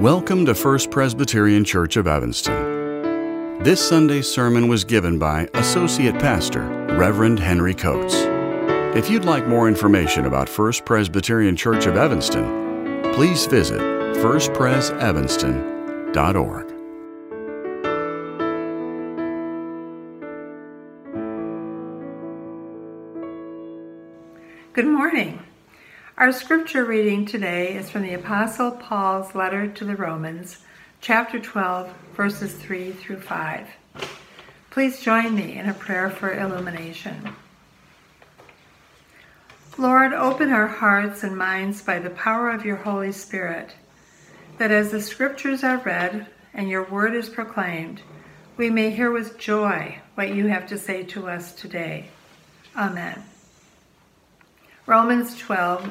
Welcome to First Presbyterian Church of Evanston. This Sunday's sermon was given by Associate Pastor Reverend Henry Coates. If you'd like more information about First Presbyterian Church of Evanston, please visit firstpresevanston.org. Good morning. Our scripture reading today is from the Apostle Paul's letter to the Romans, chapter 12, verses 3 through 5. Please join me in a prayer for illumination. Lord, open our hearts and minds by the power of your Holy Spirit, that as the scriptures are read and your word is proclaimed, we may hear with joy what you have to say to us today. Amen. Romans 12,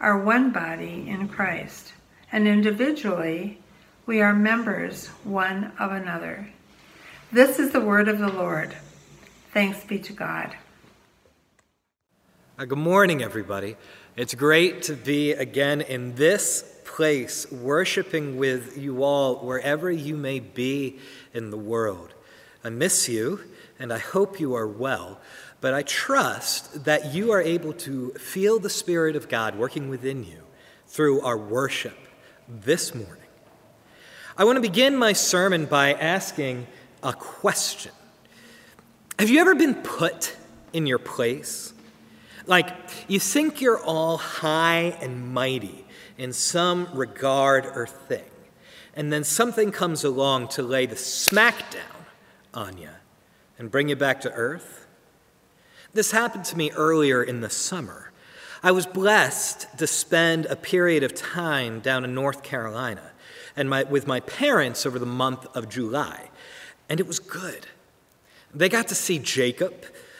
are one body in Christ, and individually we are members one of another. This is the word of the Lord. Thanks be to God. Uh, good morning, everybody. It's great to be again in this place, worshiping with you all wherever you may be in the world. I miss you, and I hope you are well. But I trust that you are able to feel the Spirit of God working within you through our worship this morning. I want to begin my sermon by asking a question Have you ever been put in your place? Like, you think you're all high and mighty in some regard or thing, and then something comes along to lay the smackdown on you and bring you back to earth? This happened to me earlier in the summer. I was blessed to spend a period of time down in North Carolina and my, with my parents over the month of July, and it was good. They got to see Jacob.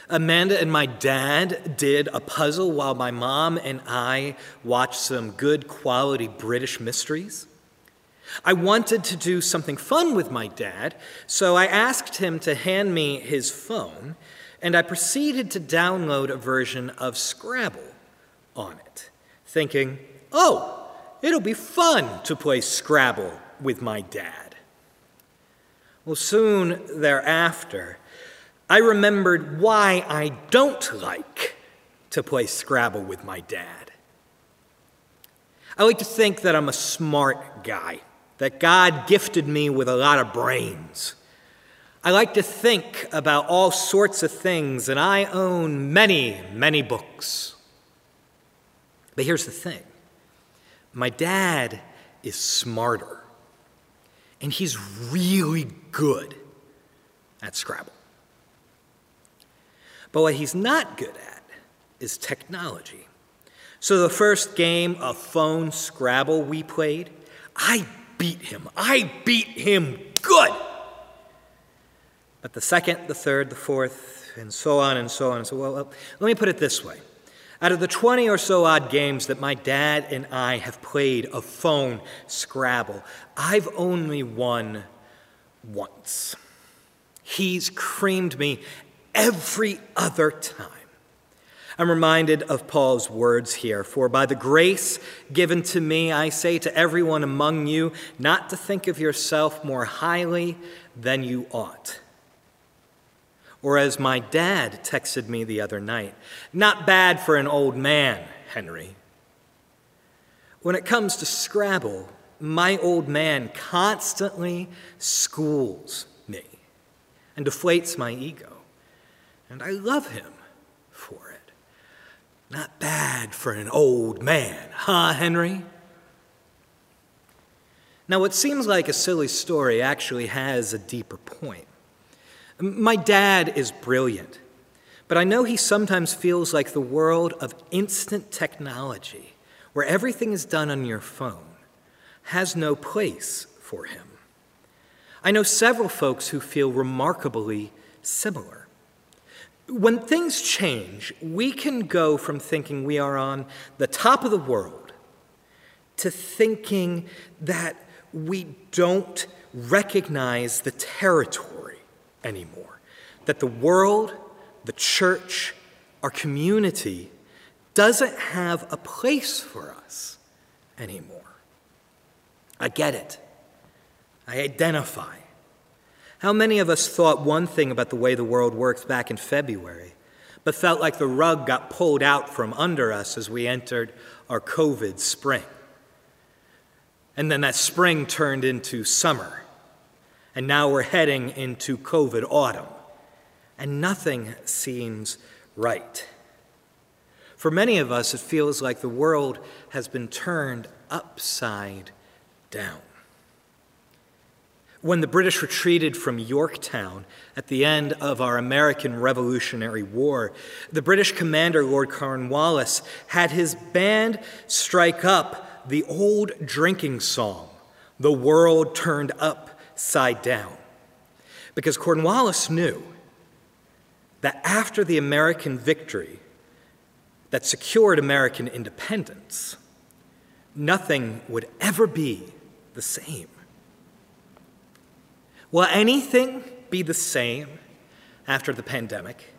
Amanda and my dad did a puzzle while my mom and I watched some good quality British mysteries. I wanted to do something fun with my dad, so I asked him to hand me his phone and I proceeded to download a version of Scrabble on it, thinking, oh, it'll be fun to play Scrabble with my dad. Well, soon thereafter, I remembered why I don't like to play Scrabble with my dad. I like to think that I'm a smart guy, that God gifted me with a lot of brains. I like to think about all sorts of things, and I own many, many books. But here's the thing my dad is smarter, and he's really good at Scrabble. But what he's not good at is technology. So the first game of phone Scrabble we played, I beat him. I beat him good. But the second, the third, the fourth, and so on and so on. So, well, well, let me put it this way. Out of the 20 or so odd games that my dad and I have played of phone Scrabble, I've only won once. He's creamed me every other time. I'm reminded of Paul's words here For by the grace given to me, I say to everyone among you, not to think of yourself more highly than you ought or as my dad texted me the other night, not bad for an old man, Henry. When it comes to Scrabble, my old man constantly schools me and deflates my ego. And I love him for it. Not bad for an old man, huh, Henry? Now, what seems like a silly story actually has a deeper point. My dad is brilliant, but I know he sometimes feels like the world of instant technology, where everything is done on your phone, has no place for him. I know several folks who feel remarkably similar. When things change, we can go from thinking we are on the top of the world to thinking that we don't recognize the territory anymore, that the world, the church, our community doesn't have a place for us anymore. I get it. I identify. How many of us thought one thing about the way the world works back in February, but felt like the rug got pulled out from under us as we entered our COVID spring? And then that spring turned into summer. And now we're heading into COVID autumn. And nothing seems right. For many of us, it feels like the world has been turned upside down. When the British retreated from Yorktown at the end of our American Revolutionary War, the British commander, Lord Cornwallis, had his band strike up the old drinking song, The World Turned Upside Down. Because Cornwallis knew that after the American victory, that secured American independence, nothing would ever be the same. Will anything be the same after the pandemic?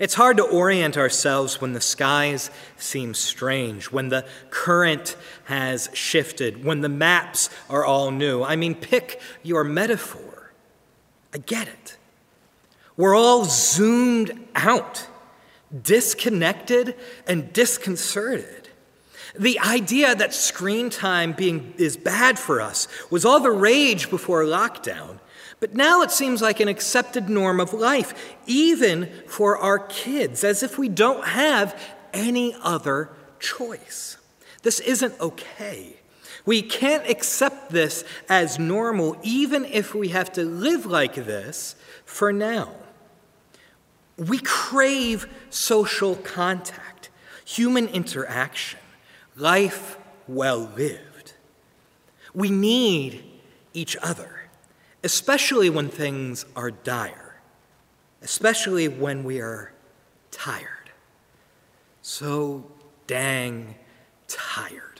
It's hard to orient ourselves when the skies seem strange, when the current has shifted, when the maps are all new. I mean, pick your metaphor. I get it. We're all zoomed out disconnected and disconcerted. The idea that screen time being, is bad for us was all the rage before lockdown, but now it seems like an accepted norm of life, even for our kids, as if we don't have any other choice. This isn't okay. We can't accept this as normal, even if we have to live like this for now. We crave social contact, human interaction, life well lived. We need each other, especially when things are dire, especially when we are tired. So dang tired.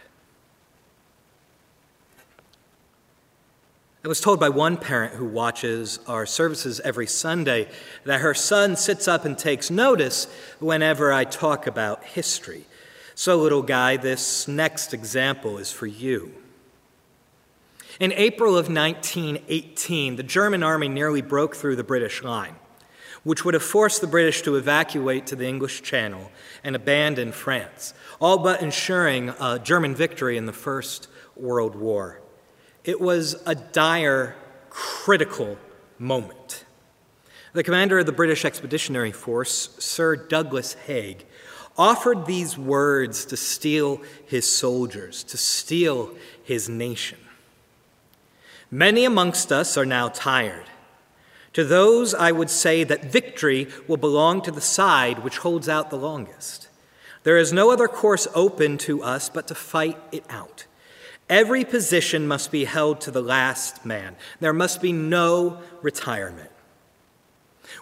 I was told by one parent who watches our services every Sunday that her son sits up and takes notice whenever I talk about history. So, little guy, this next example is for you. In April of 1918, the German army nearly broke through the British line, which would have forced the British to evacuate to the English Channel and abandon France, all but ensuring a German victory in the First World War. It was a dire, critical moment. The commander of the British Expeditionary Force, Sir Douglas Haig, offered these words to steel his soldiers, to steel his nation. Many amongst us are now tired. To those, I would say that victory will belong to the side which holds out the longest. There is no other course open to us but to fight it out. Every position must be held to the last man. There must be no retirement.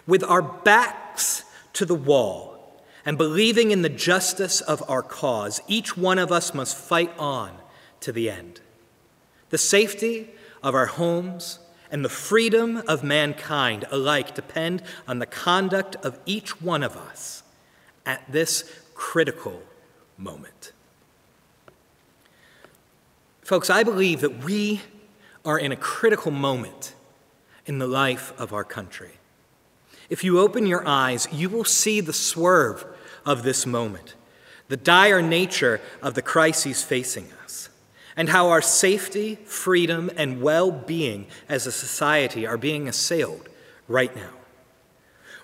With our backs to the wall and believing in the justice of our cause, each one of us must fight on to the end. The safety of our homes and the freedom of mankind alike depend on the conduct of each one of us at this critical moment. Folks, I believe that we are in a critical moment in the life of our country. If you open your eyes, you will see the swerve of this moment, the dire nature of the crises facing us, and how our safety, freedom, and well being as a society are being assailed right now.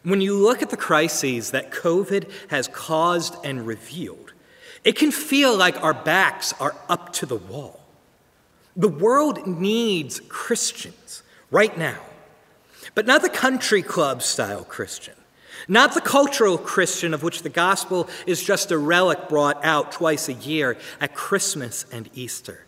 When you look at the crises that COVID has caused and revealed, it can feel like our backs are up to the wall. The world needs Christians right now, but not the country club style Christian, not the cultural Christian of which the gospel is just a relic brought out twice a year at Christmas and Easter.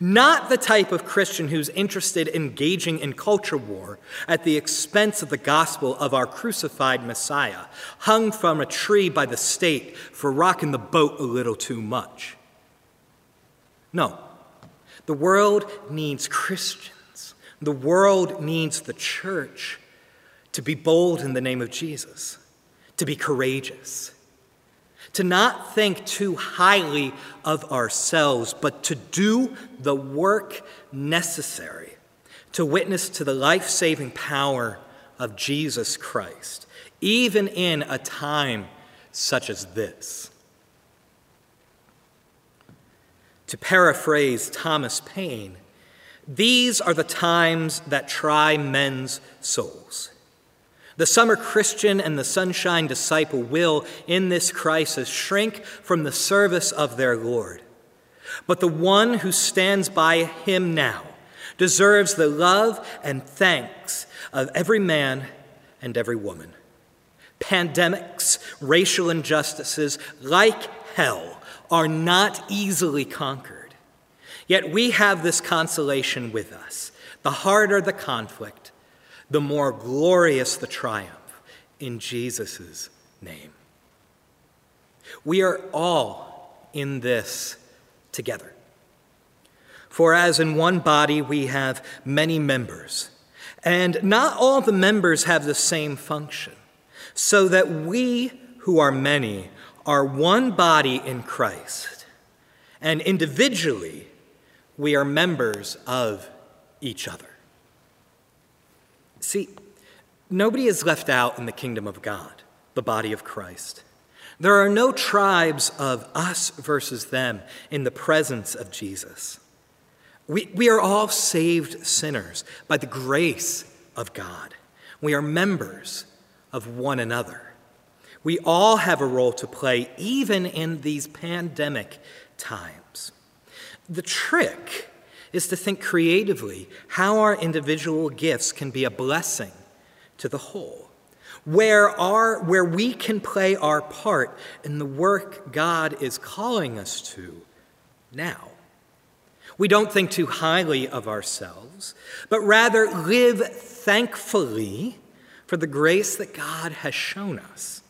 Not the type of Christian who's interested in engaging in culture war at the expense of the gospel of our crucified Messiah, hung from a tree by the state for rocking the boat a little too much. No, the world needs Christians. The world needs the church to be bold in the name of Jesus, to be courageous to not think too highly of ourselves, but to do the work necessary to witness to the life saving power of Jesus Christ, even in a time such as this. To paraphrase Thomas Paine, these are the times that try men's souls. The summer Christian and the sunshine disciple will, in this crisis, shrink from the service of their Lord. But the one who stands by him now deserves the love and thanks of every man and every woman. Pandemics, racial injustices, like hell, are not easily conquered. Yet we have this consolation with us. The harder the conflict, the more glorious the triumph in Jesus' name. We are all in this together. For as in one body we have many members, and not all the members have the same function, so that we who are many are one body in Christ, and individually we are members of each other. See, nobody is left out in the kingdom of God, the body of Christ. There are no tribes of us versus them in the presence of Jesus. We, we are all saved sinners by the grace of God. We are members of one another. We all have a role to play, even in these pandemic times. The trick is to think creatively how our individual gifts can be a blessing to the whole, where, our, where we can play our part in the work God is calling us to now. We don't think too highly of ourselves, but rather live thankfully for the grace that God has shown us,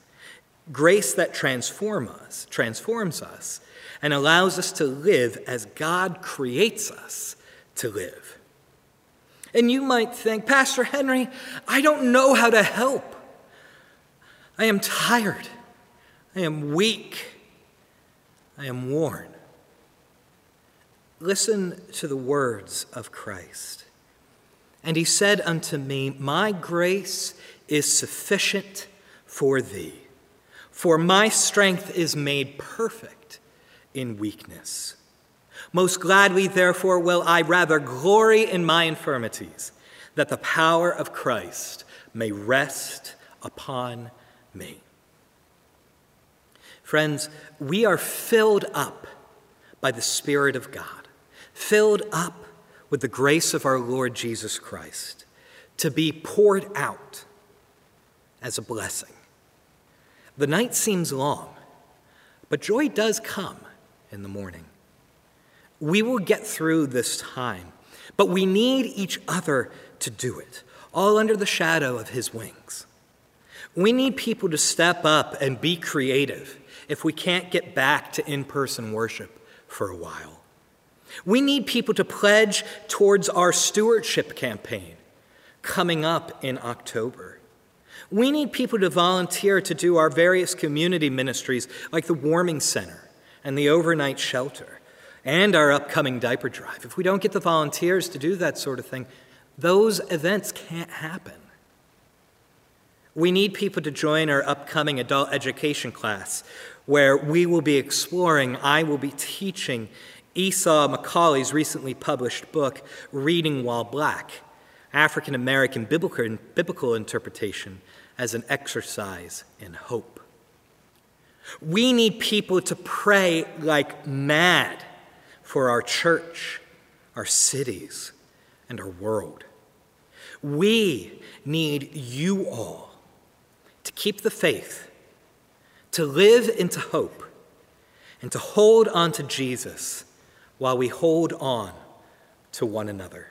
grace that transform us, transforms us and allows us to live as God creates us to live. And you might think, Pastor Henry, I don't know how to help. I am tired. I am weak. I am worn. Listen to the words of Christ. And he said unto me, My grace is sufficient for thee, for my strength is made perfect in weakness. Most gladly, therefore, will I rather glory in my infirmities, that the power of Christ may rest upon me. Friends, we are filled up by the Spirit of God, filled up with the grace of our Lord Jesus Christ, to be poured out as a blessing. The night seems long, but joy does come in the morning. We will get through this time, but we need each other to do it, all under the shadow of His wings. We need people to step up and be creative if we can't get back to in person worship for a while. We need people to pledge towards our stewardship campaign coming up in October. We need people to volunteer to do our various community ministries like the Warming Center and the overnight shelter and our upcoming diaper drive. If we don't get the volunteers to do that sort of thing, those events can't happen. We need people to join our upcoming adult education class, where we will be exploring, I will be teaching Esau McCaulley's recently published book, Reading While Black African American biblical, biblical Interpretation as an Exercise in Hope. We need people to pray like mad for our church, our cities, and our world. We need you all to keep the faith, to live into hope, and to hold on to Jesus while we hold on to one another.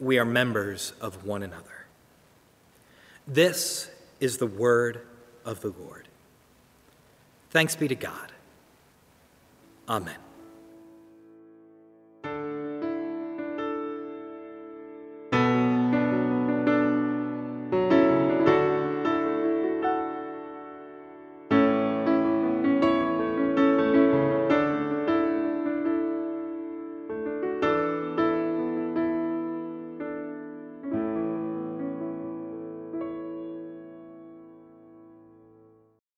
we are members of one another. This is the word of the Lord. Thanks be to God. Amen.